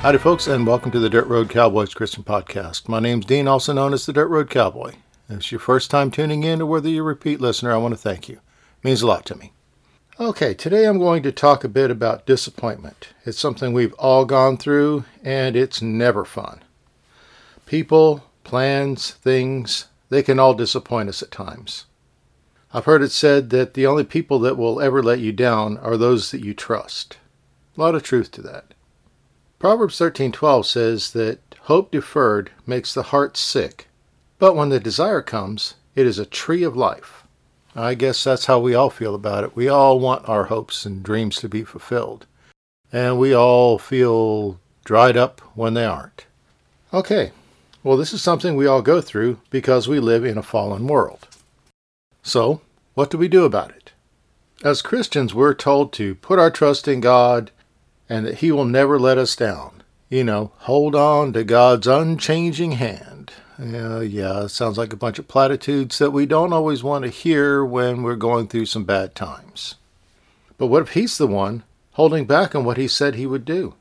Howdy, folks, and welcome to the Dirt Road Cowboys Christian Podcast. My name's Dean, also known as the Dirt Road Cowboy. If it's your first time tuning in, or whether you're a repeat listener, I want to thank you. It means a lot to me. Okay, today I'm going to talk a bit about disappointment. It's something we've all gone through, and it's never fun. People, plans, things, they can all disappoint us at times. I've heard it said that the only people that will ever let you down are those that you trust. A lot of truth to that. Proverbs 13:12 says that hope deferred makes the heart sick, but when the desire comes, it is a tree of life. I guess that's how we all feel about it. We all want our hopes and dreams to be fulfilled, and we all feel dried up when they aren't. Okay, well, this is something we all go through because we live in a fallen world. So, what do we do about it? As Christians, we're told to put our trust in God and that He will never let us down. You know, hold on to God's unchanging hand. Uh, yeah, it sounds like a bunch of platitudes that we don't always want to hear when we're going through some bad times. But what if He's the one holding back on what He said He would do?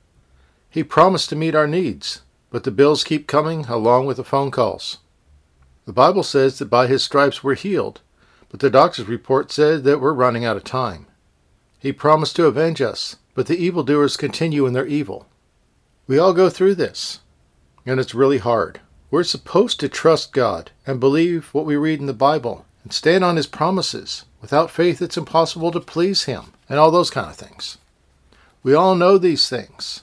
He promised to meet our needs, but the bills keep coming along with the phone calls. The Bible says that by His stripes we're healed, but the doctor's report said that we're running out of time. He promised to avenge us, but the evildoers continue in their evil. We all go through this, and it's really hard. We're supposed to trust God and believe what we read in the Bible and stand on His promises. Without faith, it's impossible to please Him, and all those kind of things. We all know these things.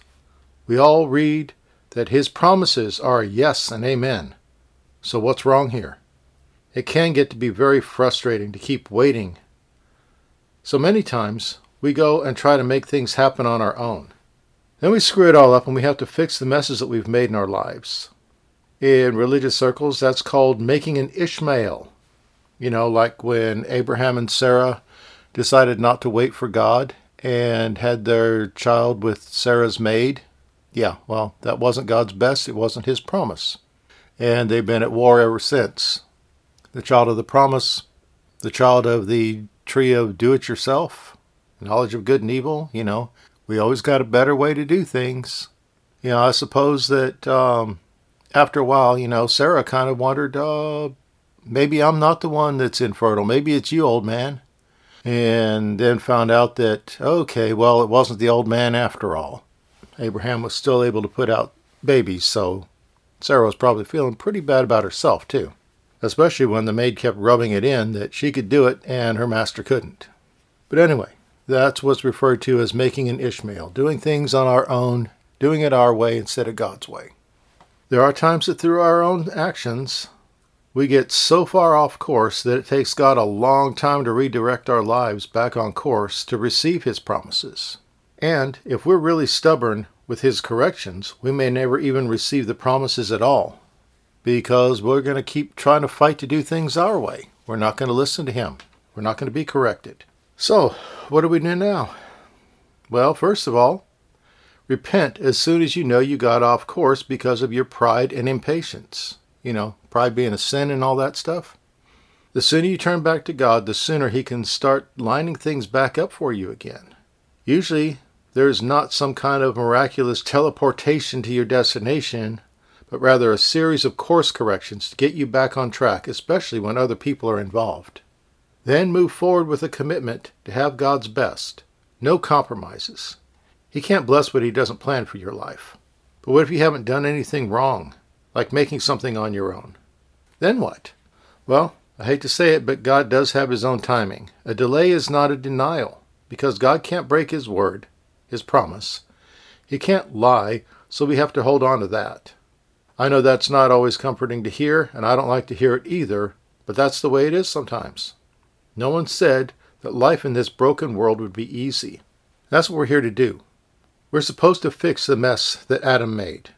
We all read that His promises are yes and amen. So, what's wrong here? It can get to be very frustrating to keep waiting. So many times we go and try to make things happen on our own. Then we screw it all up and we have to fix the messes that we've made in our lives. In religious circles, that's called making an Ishmael. You know, like when Abraham and Sarah decided not to wait for God and had their child with Sarah's maid. Yeah, well, that wasn't God's best. It wasn't His promise. And they've been at war ever since the child of the promise, the child of the tree of do it yourself, knowledge of good and evil. You know, we always got a better way to do things. You know, I suppose that um, after a while, you know, Sarah kind of wondered, uh, maybe I'm not the one that's infertile. Maybe it's you, old man. And then found out that, okay, well, it wasn't the old man after all. Abraham was still able to put out babies, so Sarah was probably feeling pretty bad about herself, too especially when the maid kept rubbing it in that she could do it and her master couldn't. But anyway, that's what's referred to as making an Ishmael, doing things on our own, doing it our way instead of God's way. There are times that through our own actions, we get so far off course that it takes God a long time to redirect our lives back on course to receive His promises. And if we're really stubborn with His corrections, we may never even receive the promises at all because we're going to keep trying to fight to do things our way. We're not going to listen to him. We're not going to be corrected. So, what do we do now? Well, first of all, repent as soon as you know you got off course because of your pride and impatience. You know, pride being a sin and all that stuff. The sooner you turn back to God, the sooner He can start lining things back up for you again. Usually, there's not some kind of miraculous teleportation to your destination but rather a series of course corrections to get you back on track, especially when other people are involved. Then move forward with a commitment to have God's best. No compromises. He can't bless what He doesn't plan for your life. But what if you haven't done anything wrong, like making something on your own? Then what? Well, I hate to say it, but God does have His own timing. A delay is not a denial, because God can't break His word, His promise. He can't lie, so we have to hold on to that. I know that's not always comforting to hear, and I don't like to hear it either, but that's the way it is sometimes. No one said that life in this broken world would be easy. That's what we're here to do. We're supposed to fix the mess that Adam made.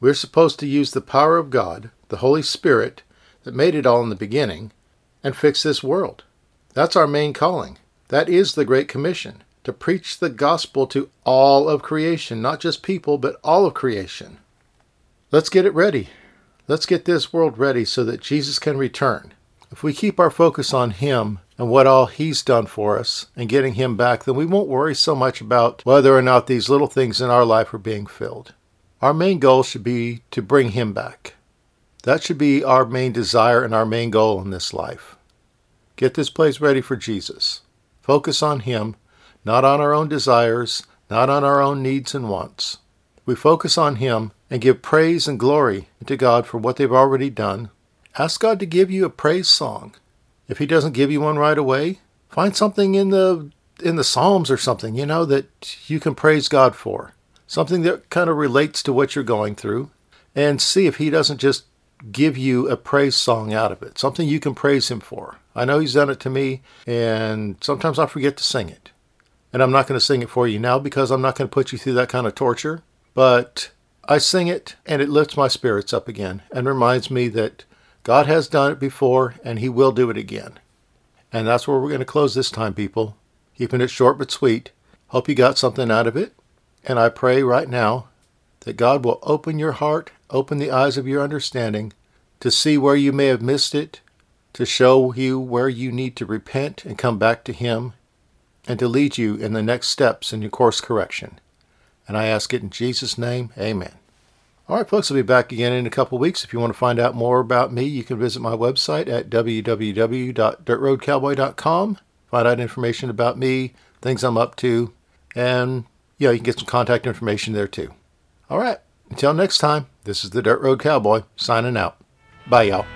We're supposed to use the power of God, the Holy Spirit, that made it all in the beginning, and fix this world. That's our main calling. That is the Great Commission to preach the gospel to all of creation, not just people, but all of creation. Let's get it ready. Let's get this world ready so that Jesus can return. If we keep our focus on Him and what all He's done for us and getting Him back, then we won't worry so much about whether or not these little things in our life are being filled. our main goal should be to bring Him back. That should be our main desire and our main goal in this life. Get this place ready for Jesus. Focus on Him, not on our own desires, not on our own needs and wants. We focus on Him and give praise and glory to God for what they've already done. Ask God to give you a praise song. If He doesn't give you one right away, find something in the in the Psalms or something, you know, that you can praise God for. Something that kind of relates to what you're going through. And see if He doesn't just give you a praise song out of it, something you can praise Him for. I know He's done it to me, and sometimes I forget to sing it. And I'm not going to sing it for you now because I'm not going to put you through that kind of torture. But I sing it, and it lifts my spirits up again and reminds me that God has done it before, and He will do it again. And that's where we're going to close this time, people. Keeping it short but sweet. Hope you got something out of it. And I pray right now that God will open your heart, open the eyes of your understanding to see where you may have missed it, to show you where you need to repent and come back to Him, and to lead you in the next steps in your course correction. And I ask it in Jesus' name, amen. All right, folks, I'll be back again in a couple weeks. If you want to find out more about me, you can visit my website at www.dirtroadcowboy.com. Find out information about me, things I'm up to, and yeah, you can get some contact information there too. All right, until next time, this is the Dirt Road Cowboy signing out. Bye, y'all.